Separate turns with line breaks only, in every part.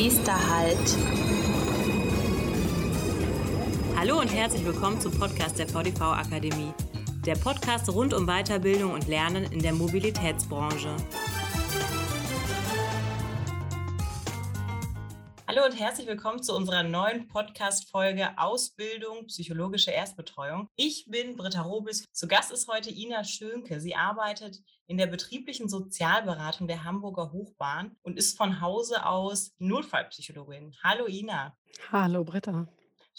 Nächster Halt.
Hallo und herzlich willkommen zum Podcast der VDV Akademie. Der Podcast rund um Weiterbildung und Lernen in der Mobilitätsbranche. Hallo und herzlich willkommen zu unserer neuen Podcast-Folge Ausbildung psychologische Erstbetreuung. Ich bin Britta Robis. Zu Gast ist heute Ina Schönke. Sie arbeitet in der betrieblichen Sozialberatung der Hamburger Hochbahn und ist von Hause aus Notfallpsychologin. Hallo Ina.
Hallo Britta.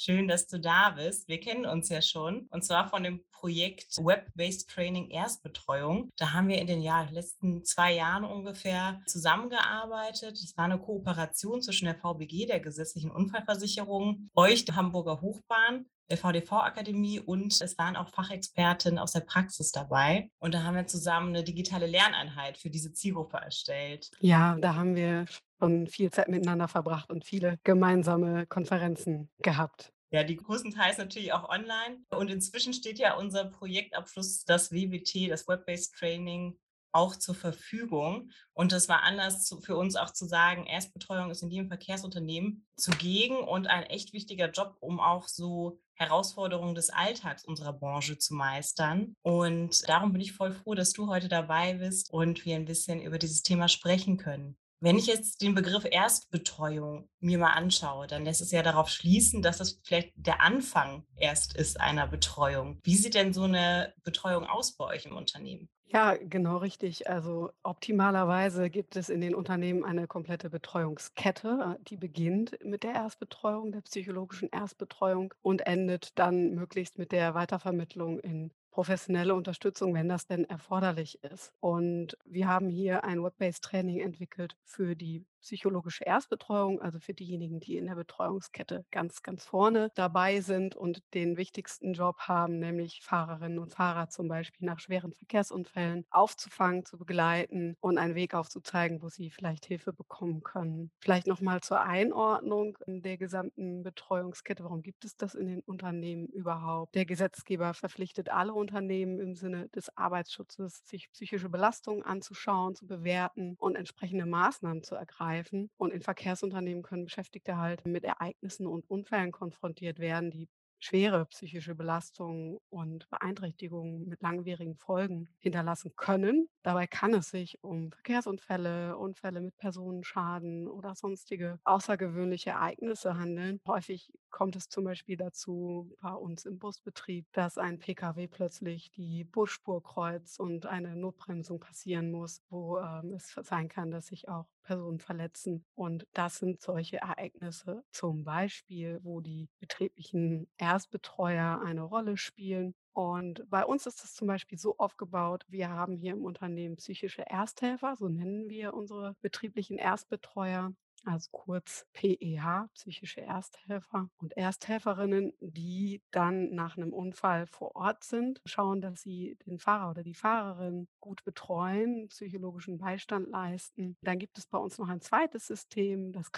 Schön, dass du da bist. Wir kennen uns ja schon und zwar von dem Projekt Web-Based Training Erstbetreuung. Da haben wir in den ja, letzten zwei Jahren ungefähr zusammengearbeitet. Es war eine Kooperation zwischen der VBG, der gesetzlichen Unfallversicherung, euch, der Hamburger Hochbahn, der VDV-Akademie und es waren auch Fachexperten aus der Praxis dabei. Und da haben wir zusammen eine digitale Lerneinheit für diese Zielgruppe erstellt.
Ja, da haben wir schon viel Zeit miteinander verbracht und viele gemeinsame Konferenzen gehabt.
Ja, die größtenteils natürlich auch online. Und inzwischen steht ja unser Projektabschluss, das WBT, das Web-Based Training, auch zur Verfügung. Und das war anders zu, für uns auch zu sagen, Erstbetreuung ist in jedem Verkehrsunternehmen zugegen und ein echt wichtiger Job, um auch so Herausforderungen des Alltags unserer Branche zu meistern. Und darum bin ich voll froh, dass du heute dabei bist und wir ein bisschen über dieses Thema sprechen können. Wenn ich jetzt den Begriff Erstbetreuung mir mal anschaue, dann lässt es ja darauf schließen, dass es vielleicht der Anfang erst ist einer Betreuung. Wie sieht denn so eine Betreuung aus bei euch im Unternehmen?
Ja, genau richtig. Also optimalerweise gibt es in den Unternehmen eine komplette Betreuungskette, äh, die beginnt mit der Erstbetreuung, der psychologischen Erstbetreuung und endet dann möglichst mit der Weitervermittlung in professionelle Unterstützung, wenn das denn erforderlich ist. Und wir haben hier ein Web-based Training entwickelt für die psychologische Erstbetreuung, also für diejenigen, die in der Betreuungskette ganz, ganz vorne dabei sind und den wichtigsten Job haben, nämlich Fahrerinnen und Fahrer zum Beispiel nach schweren Verkehrsunfällen aufzufangen, zu begleiten und einen Weg aufzuzeigen, wo sie vielleicht Hilfe bekommen können. Vielleicht nochmal zur Einordnung der gesamten Betreuungskette. Warum gibt es das in den Unternehmen überhaupt? Der Gesetzgeber verpflichtet alle Unternehmen im Sinne des Arbeitsschutzes, sich psychische Belastungen anzuschauen, zu bewerten und entsprechende Maßnahmen zu ergreifen greifen. Und in Verkehrsunternehmen können Beschäftigte halt mit Ereignissen und Unfällen konfrontiert werden, die schwere psychische Belastungen und Beeinträchtigungen mit langwierigen Folgen hinterlassen können. Dabei kann es sich um Verkehrsunfälle, Unfälle mit Personenschaden oder sonstige außergewöhnliche Ereignisse handeln. Häufig kommt es zum Beispiel dazu bei uns im Busbetrieb, dass ein Pkw plötzlich die Busspur kreuzt und eine Notbremsung passieren muss, wo ähm, es sein kann, dass sich auch Personen verletzen. Und das sind solche Ereignisse zum Beispiel, wo die betrieblichen Erstbetreuer eine Rolle spielen. Und bei uns ist es zum Beispiel so aufgebaut, wir haben hier im Unternehmen psychische Ersthelfer, so nennen wir unsere betrieblichen Erstbetreuer also kurz PEH, psychische Ersthelfer und Ersthelferinnen, die dann nach einem Unfall vor Ort sind, schauen, dass sie den Fahrer oder die Fahrerin gut betreuen, psychologischen Beistand leisten. Dann gibt es bei uns noch ein zweites System, das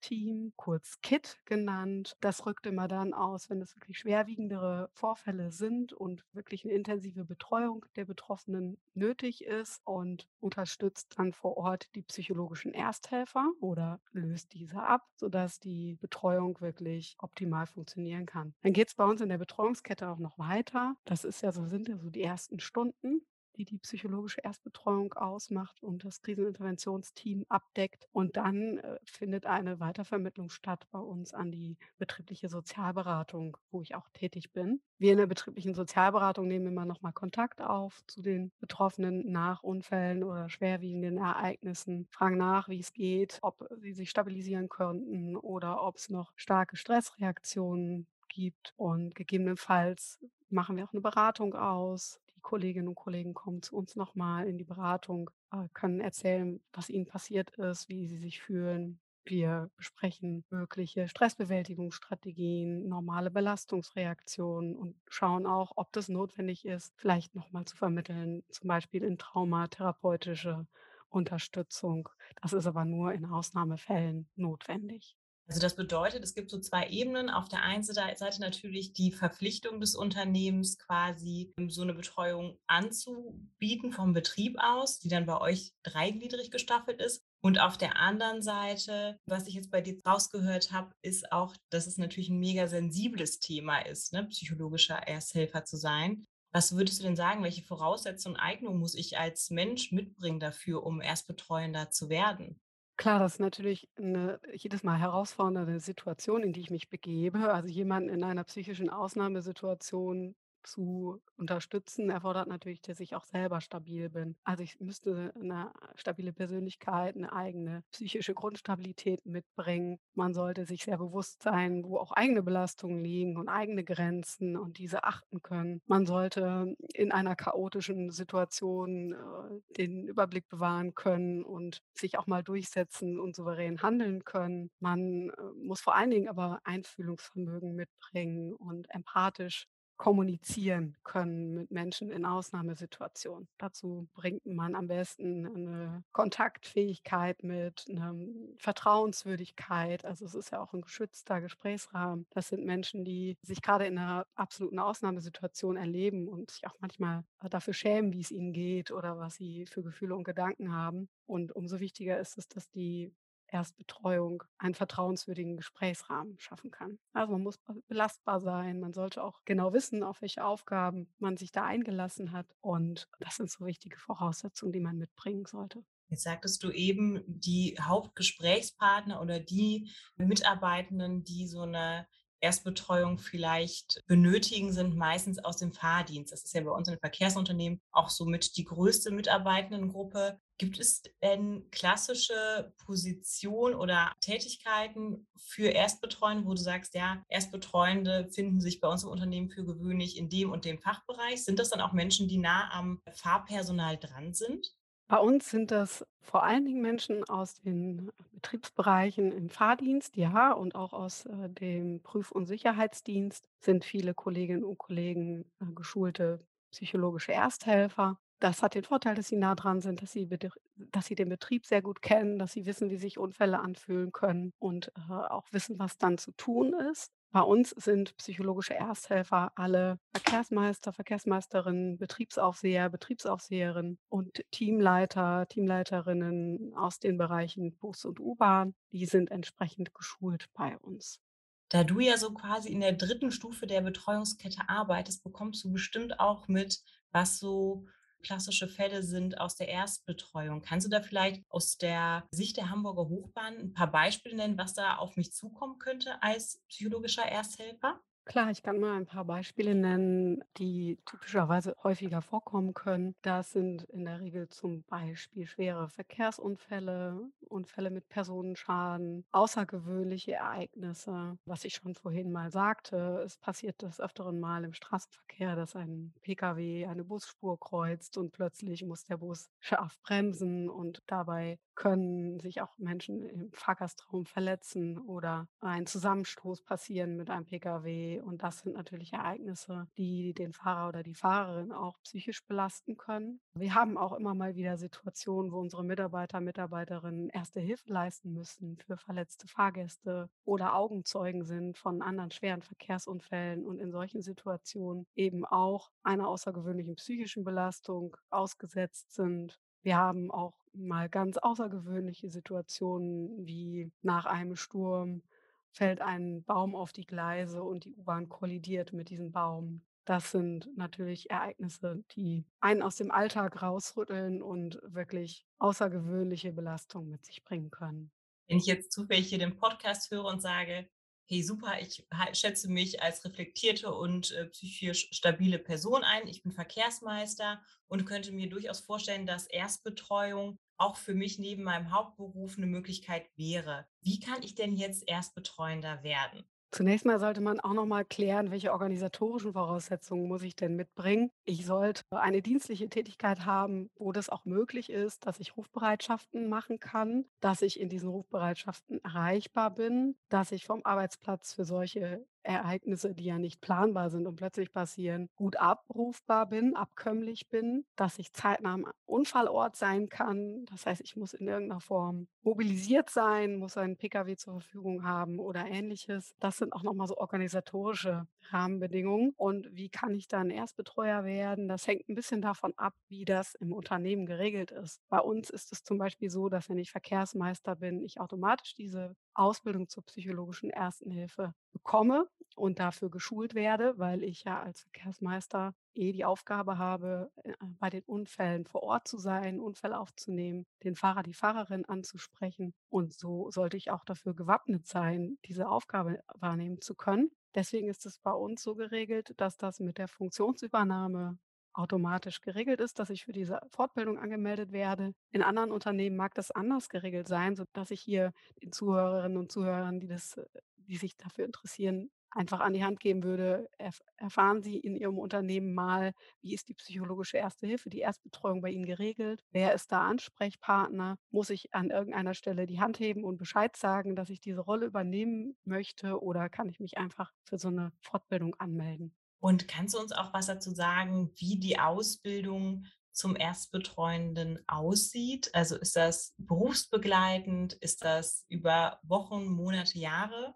Kriseninterventionsteam, kurz KIT genannt. Das rückt immer dann aus, wenn es wirklich schwerwiegendere Vorfälle sind und wirklich eine intensive Betreuung der Betroffenen nötig ist und unterstützt dann vor Ort die psychologischen Ersthelfer Helfer oder löst diese ab, sodass die Betreuung wirklich optimal funktionieren kann. Dann geht es bei uns in der Betreuungskette auch noch weiter. Das ist ja so, sind ja so die ersten Stunden die die psychologische Erstbetreuung ausmacht und das Kriseninterventionsteam abdeckt. Und dann äh, findet eine Weitervermittlung statt bei uns an die betriebliche Sozialberatung, wo ich auch tätig bin. Wir in der betrieblichen Sozialberatung nehmen immer noch mal Kontakt auf zu den Betroffenen nach Unfällen oder schwerwiegenden Ereignissen, fragen nach, wie es geht, ob sie sich stabilisieren konnten oder ob es noch starke Stressreaktionen gibt und gegebenenfalls machen wir auch eine Beratung aus, die Kolleginnen und Kollegen kommen zu uns nochmal in die Beratung, äh, können erzählen, was ihnen passiert ist, wie sie sich fühlen. Wir besprechen mögliche Stressbewältigungsstrategien, normale Belastungsreaktionen und schauen auch, ob das notwendig ist, vielleicht nochmal zu vermitteln, zum Beispiel in traumatherapeutische Unterstützung. Das ist aber nur in Ausnahmefällen notwendig.
Also das bedeutet, es gibt so zwei Ebenen. Auf der einen Seite natürlich die Verpflichtung des Unternehmens, quasi ähm, so eine Betreuung anzubieten vom Betrieb aus, die dann bei euch dreigliedrig gestaffelt ist. Und auf der anderen Seite, was ich jetzt bei dir rausgehört habe, ist auch, dass es natürlich ein mega sensibles Thema ist, ne, psychologischer Ersthelfer zu sein. Was würdest du denn sagen, welche Voraussetzungen und Eignung muss ich als Mensch mitbringen dafür, um Erstbetreuender zu werden?
Klar, das ist natürlich 'ne jedes Mal herausfordernde Situation, in die ich mich begebe. Also, jemanden in einer psychischen Ausnahmesituation zu unterstützen, erfordert natürlich, dass ich auch selber stabil bin. Also, ich müsste 'ne stabile Persönlichkeit, 'ne eigene psychische Grundstabilität mitbringen. Man sollte sich sehr bewusst sein, wo auch eigene Belastungen liegen und eigene Grenzen und diese achten können. Man sollte in einer chaotischen Situation, äh, den Überblick bewahren können und sich auch mal durchsetzen und souverän handeln können. Man, äh, muss vor allen Dingen aber Einfühlungsvermögen mitbringen und empathisch kommunizieren können mit Menschen in Ausnahmesituationen. Dazu bringt man am besten eine Kontaktfähigkeit mit, 'ne Vertrauenswürdigkeit. Also, es ist ja auch ein geschützter Gesprächsrahmen. Das sind Menschen, die sich gerade in einer absoluten Ausnahmesituation erleben und sich auch manchmal, dafür schämen, wie es ihnen geht oder was sie für Gefühle und Gedanken haben. Und umso wichtiger ist es, dass die Erstbetreuung einen vertrauenswürdigen Gesprächsrahmen schaffen kann. Also, man muss be belastbar sein. Man sollte auch genau wissen, auf welche Aufgaben man sich da eingelassen hat. Und das sind so wichtige Voraussetzungen, die man mitbringen sollte.
Jetzt sagtest du eben, die Hauptgesprächspartner oder die Mitarbeitenden, die so eine Erstbetreuung vielleicht benötigen, sind meistens aus dem Fahrdienst. Das ist ja bei uns in den Verkehrsunternehmen auch somit die größte Mitarbeitendengruppe. Gibt es denn klassische Positionen oder Tätigkeiten für Erstbetreuende, wo du sagst, ja, Erstbetreuende finden sich bei uns im Unternehmen für gewöhnlich in dem und dem Fachbereich? Sind das dann auch Menschen, die nah am Fahrpersonal dran sind?
Bei uns sind das vor allen Dingen Menschen aus den Betriebsbereichen im Fahrdienst, ja, und auch aus, äh, dem Prüf und Sicherheitsdienst sind viele Kolleginnen und Kollegen, äh, geschulte psychologische Ersthelfer. Das hat den Vorteil, dass sie nah dran sind, dass sie dass sie den Betrieb sehr gut kennen, dass sie wissen, wie sich Unfälle anfühlen können und, äh, auch wissen, was dann zu tun ist. Bei uns sind psychologische Ersthelfer alle Verkehrsmeister, Verkehrsmeisterinnen, Betriebsaufseher, Betriebsaufseherinnen und Teamleiter, Teamleiterinnen aus den Bereichen Bus und U-Bahn. Die sind entsprechend geschult bei uns.
Da du ja so quasi in der dritten Stufe der Betreuungskette arbeitest, bekommst du bestimmt auch mit, was so klassische Fälle sind aus der Erstbetreuung. Kannst du da vielleicht aus der Sicht der Hamburger Hochbahn ein paar Beispiele nennen, was da auf mich zukommen könnte als psychologischer Ersthelfer?
Klar, ich kann mal ein paar Beispiele nennen, die typischerweise häufiger vorkommen können. Das sind in der Regel zum Beispiel schwere Verkehrsunfälle, Unfälle mit Personenschaden, außergewöhnliche Ereignisse. Was ich schon vorhin mal sagte, es passiert des Öfteren mal im Straßenverkehr, dass ein Pkw eine Busspur kreuzt und plötzlich muss der Bus scharf bremsen und dabei können sich auch Menschen im Fahrgastraum verletzen oder ein Zusammenstoß passieren mit einem Pkw. Und das sind natürlich Ereignisse, die den Fahrer oder die Fahrerin auch psychisch belasten können. Wir haben auch immer mal wieder Situationen, wo unsere Mitarbeiter, Mitarbeiterinnen Erste Hilfe leisten müssen für verletzte Fahrgäste oder Augenzeugen sind von anderen schweren Verkehrsunfällen und in solchen Situationen eben auch einer außergewöhnlichen psychischen Belastung ausgesetzt sind. Wir haben auch mal ganz außergewöhnliche Situationen, wie nach einem Sturm fällt ein Baum auf die Gleise und die U-Bahn kollidiert mit diesem Baum. Das sind natürlich Ereignisse, die einen aus dem Alltag rausrütteln und wirklich außergewöhnliche Belastungen mit sich bringen können.
Wenn ich jetzt zufällig hier den Podcast höre und sage, hey super, ich schätze mich als reflektierte und äh, psychisch stabile Person ein, ich bin Verkehrsmeister und könnte mir durchaus vorstellen, dass Erstbetreuung auch für mich neben meinem Hauptberuf eine Möglichkeit wäre. Wie kann ich denn jetzt Erstbetreuender werden?
Zunächst mal sollte man auch noch mal klären, welche organisatorischen Voraussetzungen muss ich denn mitbringen. Ich sollte eine dienstliche Tätigkeit haben, wo das auch möglich ist, dass ich Rufbereitschaften machen kann, dass ich in diesen Rufbereitschaften erreichbar bin, dass ich vom Arbeitsplatz für solche Ereignisse, die ja nicht planbar sind und plötzlich passieren, gut abrufbar bin, abkömmlich bin, dass ich zeitnah am Unfallort sein kann. Das heißt, ich muss in irgendeiner Form mobilisiert sein, muss einen Pkw zur Verfügung haben oder ähnliches. Das sind auch nochmal so organisatorische Rahmenbedingungen. Und wie kann ich dann Erstbetreuer werden? Das hängt ein bisschen davon ab, wie das im Unternehmen geregelt ist. Bei uns ist es zum Beispiel so, dass wenn ich Verkehrsmeister bin, ich automatisch diese Ausbildung zur psychologischen Ersten Hilfe bekomme und dafür geschult werde, weil ich ja als Verkehrsmeister eh die Aufgabe habe, äh, bei den Unfällen vor Ort zu sein, Unfälle aufzunehmen, den Fahrer, die Fahrerin anzusprechen. Und so sollte ich auch dafür gewappnet sein, diese Aufgabe wahrnehmen zu können. Deswegen ist es bei uns so geregelt, dass das mit der Funktionsübernahme automatisch geregelt ist, dass ich für diese Fortbildung angemeldet werde. In anderen Unternehmen mag das anders geregelt sein, sodass ich hier den Zuhörerinnen und Zuhörern, die das äh, die sich dafür interessieren, einfach an die Hand geben würde, erf erfahren Sie in Ihrem Unternehmen mal, wie ist die psychologische Erste Hilfe, die Erstbetreuung bei Ihnen geregelt? Wer ist da Ansprechpartner? Muss ich an irgendeiner Stelle die Hand heben und Bescheid sagen, dass ich diese Rolle übernehmen möchte oder kann ich mich einfach für so eine Fortbildung anmelden?
Und kannst du uns auch was dazu sagen, wie die Ausbildung zum Erstbetreuenden aussieht? Also ist das berufsbegleitend? Ist das über Wochen, Monate, Jahre?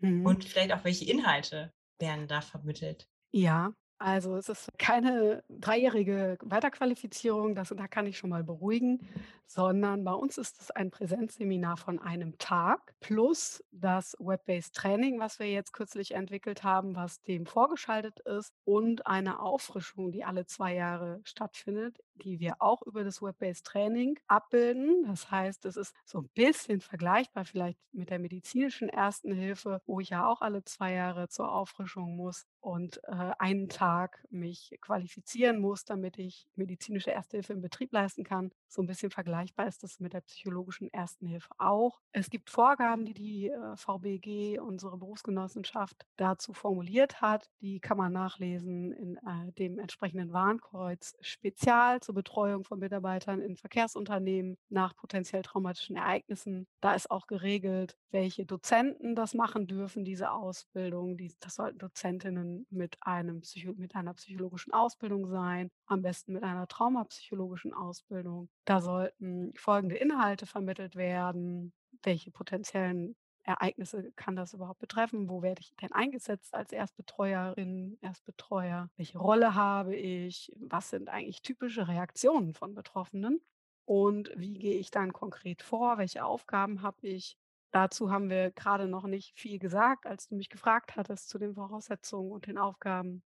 Mhm.
Und vielleicht auch welche Inhalte werden da vermittelt?
Ja, also es ist keine dreijährige Weiterqualifizierung, das da kann ich schon mal beruhigen, sondern bei uns ist es ein Präsenzseminar von einem Tag plus das Web-based Training, was wir jetzt kürzlich entwickelt haben, was dem vorgeschaltet ist und eine Auffrischung, die alle 2 Jahre stattfindet, die wir auch über das Web-based Training abbilden. Das heißt, es ist so ein bisschen vergleichbar vielleicht mit der medizinischen Ersten Hilfe, wo ich ja auch alle 2 Jahre zur Auffrischung muss und, äh, einen Tag mich qualifizieren muss, damit ich medizinische Erste Hilfe im Betrieb leisten kann. So ein bisschen vergleichbar ist das mit der psychologischen Ersten Hilfe auch. Es gibt Vorgaben, die die, äh, VBG, unsere Berufsgenossenschaft, dazu formuliert hat. Die kann man nachlesen in, äh, dem entsprechenden Warnkreuz Spezial zur Betreuung von Mitarbeitern in Verkehrsunternehmen nach potenziell traumatischen Ereignissen. Da ist auch geregelt, welche Dozenten das machen dürfen, diese Ausbildung. Die das sollten Dozentinnen mit einem Psycho mit einer psychologischen Ausbildung sein, am besten mit einer traumapsychologischen Ausbildung. Da sollten folgende Inhalte vermittelt werden. Welche potenziellen Ereignisse kann das überhaupt betreffen? Wo werde ich denn eingesetzt als Erstbetreuerin, Erstbetreuer? Welche Rolle habe ich? Was sind eigentlich typische Reaktionen von Betroffenen? Und wie gehe ich dann konkret vor? Welche Aufgaben habe ich? Dazu haben wir gerade noch nicht viel gesagt. Als du mich gefragt hattest zu den Voraussetzungen und den Aufgaben,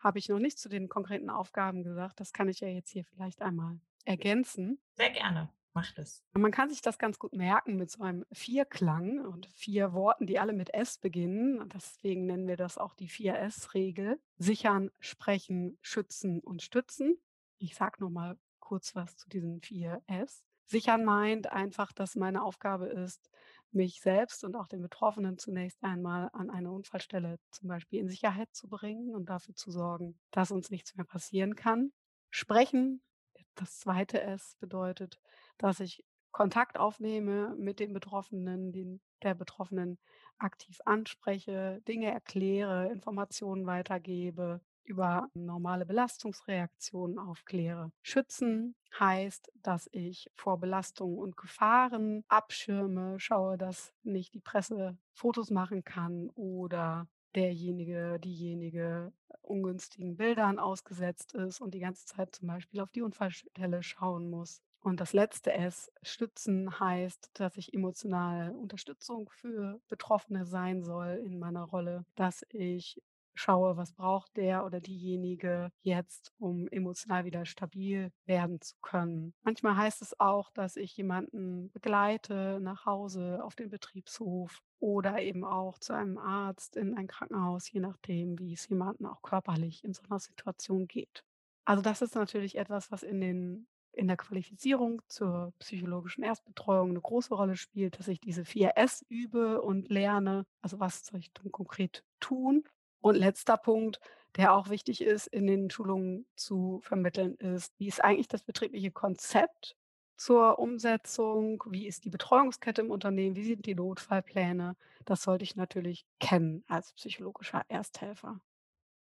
habe ich noch nichts zu den konkreten Aufgaben gesagt. Das kann ich ja jetzt hier vielleicht einmal ergänzen.
Sehr gerne, macht es.
Man kann sich das ganz gut merken mit so einem Vierklang und 4 Worten, die alle mit S beginnen. Deswegen nennen wir das auch die 4S-Regel. Sichern, sprechen, schützen und stützen. Ich sage noch mal kurz was zu diesen 4 S. Sichern meint einfach, dass meine Aufgabe ist, mich selbst und auch den Betroffenen zunächst einmal an eine Unfallstelle zum Beispiel in Sicherheit zu bringen und dafür zu sorgen, dass uns nichts mehr passieren kann. Sprechen, das zweite S bedeutet, dass ich Kontakt aufnehme mit den Betroffenen, den, der Betroffenen aktiv anspreche, Dinge erkläre, Informationen weitergebe, über normale Belastungsreaktionen aufkläre. Schützen heißt, dass ich vor Belastungen und Gefahren abschirme, schaue, dass nicht die Presse Fotos machen kann oder derjenige, diejenige ungünstigen Bildern ausgesetzt ist und die ganze Zeit zum Beispiel auf die Unfallstelle schauen muss. Und das letzte S, stützen, heißt, dass ich emotional Unterstützung für Betroffene sein soll in meiner Rolle, dass ich schaue, was braucht der oder diejenige jetzt, um emotional wieder stabil werden zu können. Manchmal heißt es auch, dass ich jemanden begleite nach Hause auf den Betriebshof oder eben auch zu einem Arzt in ein Krankenhaus, je nachdem, wie es jemandem auch körperlich in so einer Situation geht. Also das ist natürlich etwas, was in den in der Qualifizierung zur psychologischen Erstbetreuung eine große Rolle spielt, dass ich diese 4 S übe und lerne. Also, was soll ich denn konkret tun? Und letzter Punkt, der auch wichtig ist, in den Schulungen zu vermitteln, ist, wie ist eigentlich das betriebliche Konzept zur Umsetzung? Wie ist die Betreuungskette im Unternehmen? Wie sind die Notfallpläne? Das sollte ich natürlich kennen als psychologischer Ersthelfer.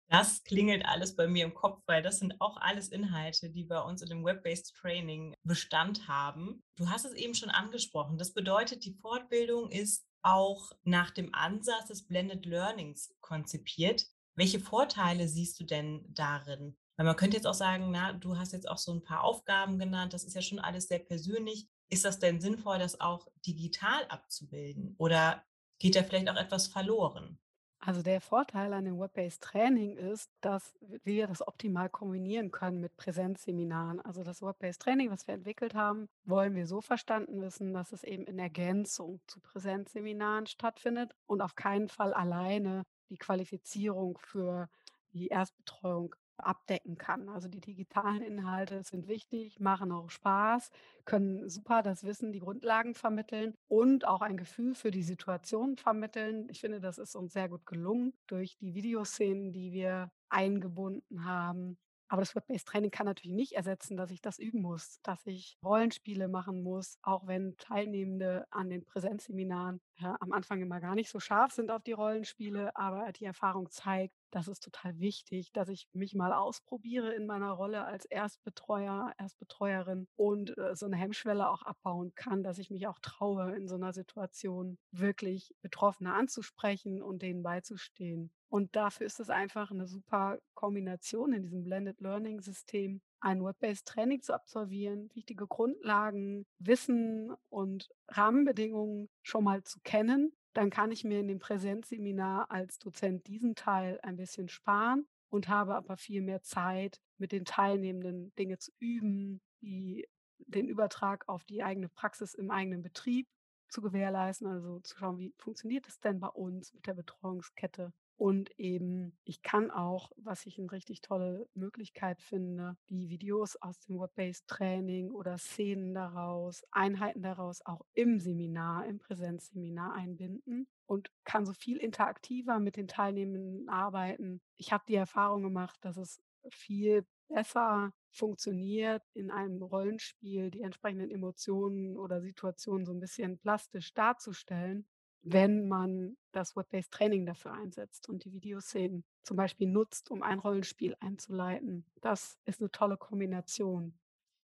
Das klingelt alles bei mir im Kopf, weil das sind auch alles Inhalte, die bei uns in dem Web-Based Training Bestand haben. Du hast es eben schon angesprochen. Das bedeutet, die Fortbildung ist auch nach dem Ansatz des Blended Learnings konzipiert. Welche Vorteile siehst du denn darin? Weil man könnte jetzt auch sagen, na, du hast jetzt auch so ein paar Aufgaben genannt, das ist ja schon alles sehr persönlich. Ist das denn sinnvoll, das auch digital abzubilden? Oder geht da vielleicht auch etwas verloren?
Also der Vorteil an dem Web-Based Training ist, dass wir das optimal kombinieren können mit Präsenzseminaren. Also das Web-Based Training, was wir entwickelt haben, wollen wir so verstanden wissen, dass es eben in Ergänzung zu Präsenzseminaren stattfindet und auf keinen Fall alleine die Qualifizierung für die Erstbetreuung abdecken kann. Also die digitalen Inhalte sind wichtig, machen auch Spaß, können super das Wissen, die Grundlagen vermitteln und auch ein Gefühl für die Situation vermitteln. Ich finde, das ist uns sehr gut gelungen durch die Videoszenen, die wir eingebunden haben. Aber das Web-Based Training kann natürlich nicht ersetzen, dass ich das üben muss, dass ich Rollenspiele machen muss, auch wenn Teilnehmende an den Präsenzseminaren ja, am Anfang immer gar nicht so scharf sind auf die Rollenspiele, aber die Erfahrung zeigt, das ist total wichtig, dass ich mich mal ausprobiere in meiner Rolle als Erstbetreuer, Erstbetreuerin und äh, so eine Hemmschwelle auch abbauen kann, dass ich mich auch traue, in so einer Situation wirklich Betroffene anzusprechen und denen beizustehen. Und dafür ist es einfach eine super Kombination in diesem Blended Learning System, ein Web-based Training zu absolvieren, wichtige Grundlagen, Wissen und Rahmenbedingungen schon mal zu kennen. Dann kann ich mir in dem Präsenzseminar als Dozent diesen Teil ein bisschen sparen und habe aber viel mehr Zeit, mit den Teilnehmenden Dinge zu üben, die den Übertrag auf die eigene Praxis im eigenen Betrieb zu gewährleisten, also zu schauen, wie funktioniert es denn bei uns mit der Betreuungskette und eben, ich kann auch, was ich eine richtig tolle Möglichkeit finde, die Videos aus dem Web-Based Training oder Szenen daraus, Einheiten daraus auch im Seminar, im Präsenzseminar einbinden und kann so viel interaktiver mit den Teilnehmenden arbeiten. Ich habe die Erfahrung gemacht, dass es viel besser funktioniert, in einem Rollenspiel die entsprechenden Emotionen oder Situationen so ein bisschen plastisch darzustellen, wenn man das Web-Based Training dafür einsetzt und die Videoszenen zum Beispiel nutzt, um ein Rollenspiel einzuleiten. Das ist eine tolle Kombination.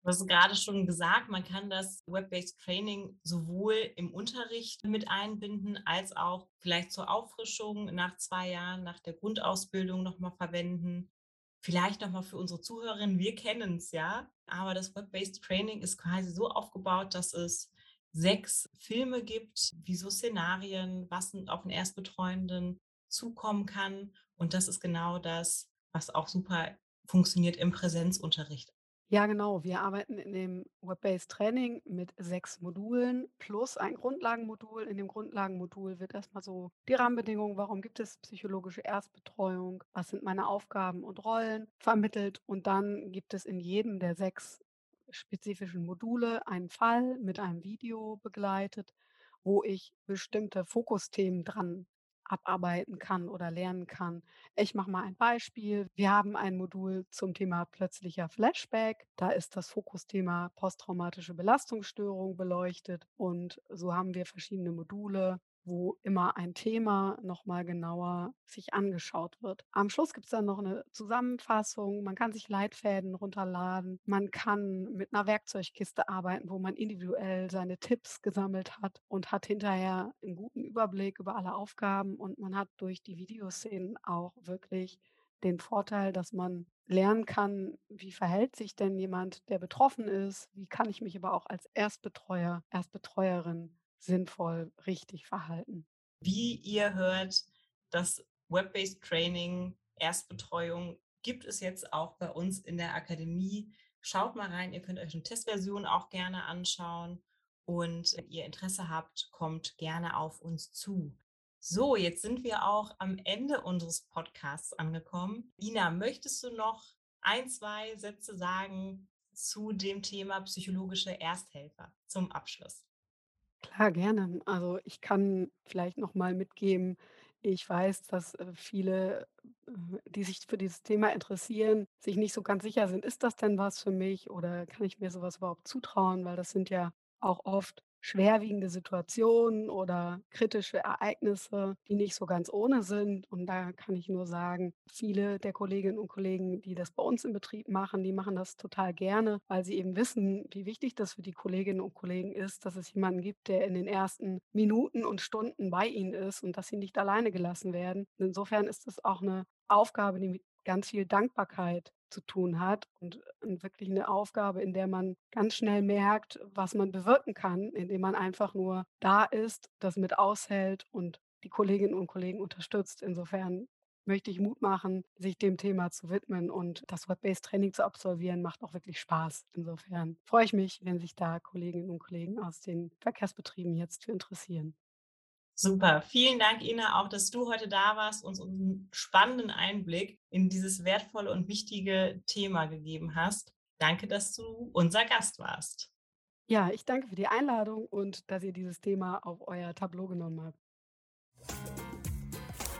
Du hast gerade schon gesagt, man kann das Web-Based Training sowohl im Unterricht mit einbinden, als auch vielleicht zur Auffrischung nach zwei Jahren, nach der Grundausbildung nochmal verwenden. Vielleicht nochmal für unsere Zuhörerinnen, wir kennen es ja, aber das Web-Based Training ist quasi so aufgebaut, dass es sechs Filme gibt, wie so Szenarien, was auf den Erstbetreuenden zukommen kann. Und das ist genau das, was auch super funktioniert im Präsenzunterricht.
Ja, genau. Wir arbeiten in dem Web-Based Training mit sechs Modulen plus ein Grundlagenmodul. In dem Grundlagenmodul wird erstmal so die Rahmenbedingungen, warum gibt es psychologische Erstbetreuung, was sind meine Aufgaben und Rollen vermittelt. Und dann gibt es in jedem der sechs spezifischen Module einen Fall mit einem Video begleitet, wo ich bestimmte Fokusthemen dran abarbeiten kann oder lernen kann. Ich mache mal ein Beispiel. Wir haben ein Modul zum Thema plötzlicher Flashback. Da ist das Fokusthema posttraumatische Belastungsstörung beleuchtet und so haben wir verschiedene Module, wo immer ein Thema noch mal genauer sich angeschaut wird. Am Schluss gibt es dann noch eine Zusammenfassung. Man kann sich Leitfäden runterladen. Man kann mit einer Werkzeugkiste arbeiten, wo man individuell seine Tipps gesammelt hat und hat hinterher einen guten Überblick über alle Aufgaben. Und man hat durch die Videoszenen auch wirklich den Vorteil, dass man lernen kann, wie verhält sich denn jemand, der betroffen ist? Wie kann ich mich aber auch als Erstbetreuer, Erstbetreuerin sinnvoll richtig verhalten.
Wie ihr hört, das Web-based Training, Erstbetreuung gibt es jetzt auch bei uns in der Akademie. Schaut mal rein, ihr könnt euch eine Testversion auch gerne anschauen. Und wenn ihr Interesse habt, kommt gerne auf uns zu. So, jetzt sind wir auch am Ende unseres Podcasts angekommen. Ina, möchtest du noch ein, zwei Sätze sagen zu dem Thema psychologische Ersthelfer zum Abschluss?
Klar, gerne. Also, ich kann vielleicht noch mal mitgeben, Ich weiß, dass äh, viele, äh, die sich für dieses Thema interessieren, sich nicht so ganz sicher sind: „Ist das denn was für mich oder kann ich mir so was überhaupt zutrauen?“ Weil das sind ja auch oft schwerwiegende Situationen oder kritische Ereignisse, die nicht so ganz ohne sind. Und da kann ich nur sagen, viele der Kolleginnen und Kollegen, die das bei uns im Betrieb machen, die machen das total gerne, weil sie eben wissen, wie wichtig das für die Kolleginnen und Kollegen ist, dass es jemanden gibt, der in den ersten Minuten und Stunden bei ihnen ist und dass sie nicht alleine gelassen werden. Insofern ist das auch eine Aufgabe, die mit ganz viel Dankbarkeit zu tun hat und und wirklich eine Aufgabe, in der man ganz schnell merkt, was man bewirken kann, indem man einfach nur da ist, das mit aushält und die Kolleginnen und Kollegen unterstützt. Insofern möchte ich Mut machen, sich dem Thema zu widmen und das Web-Based Training zu absolvieren, macht auch wirklich Spaß. Insofern freue ich mich, wenn sich da Kolleginnen und Kollegen aus den Verkehrsbetrieben jetzt für interessieren.
Super. Vielen Dank, Ina, auch, dass du heute da warst und uns einen spannenden Einblick in dieses wertvolle und wichtige Thema gegeben hast. Danke, dass du unser Gast warst.
Ja, ich danke für die Einladung und dass ihr dieses Thema auf euer Tableau genommen habt.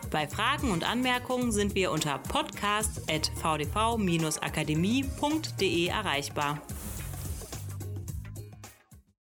Bei Fragen und Anmerkungen sind wir unter podcast.vdv-akademie.de erreichbar.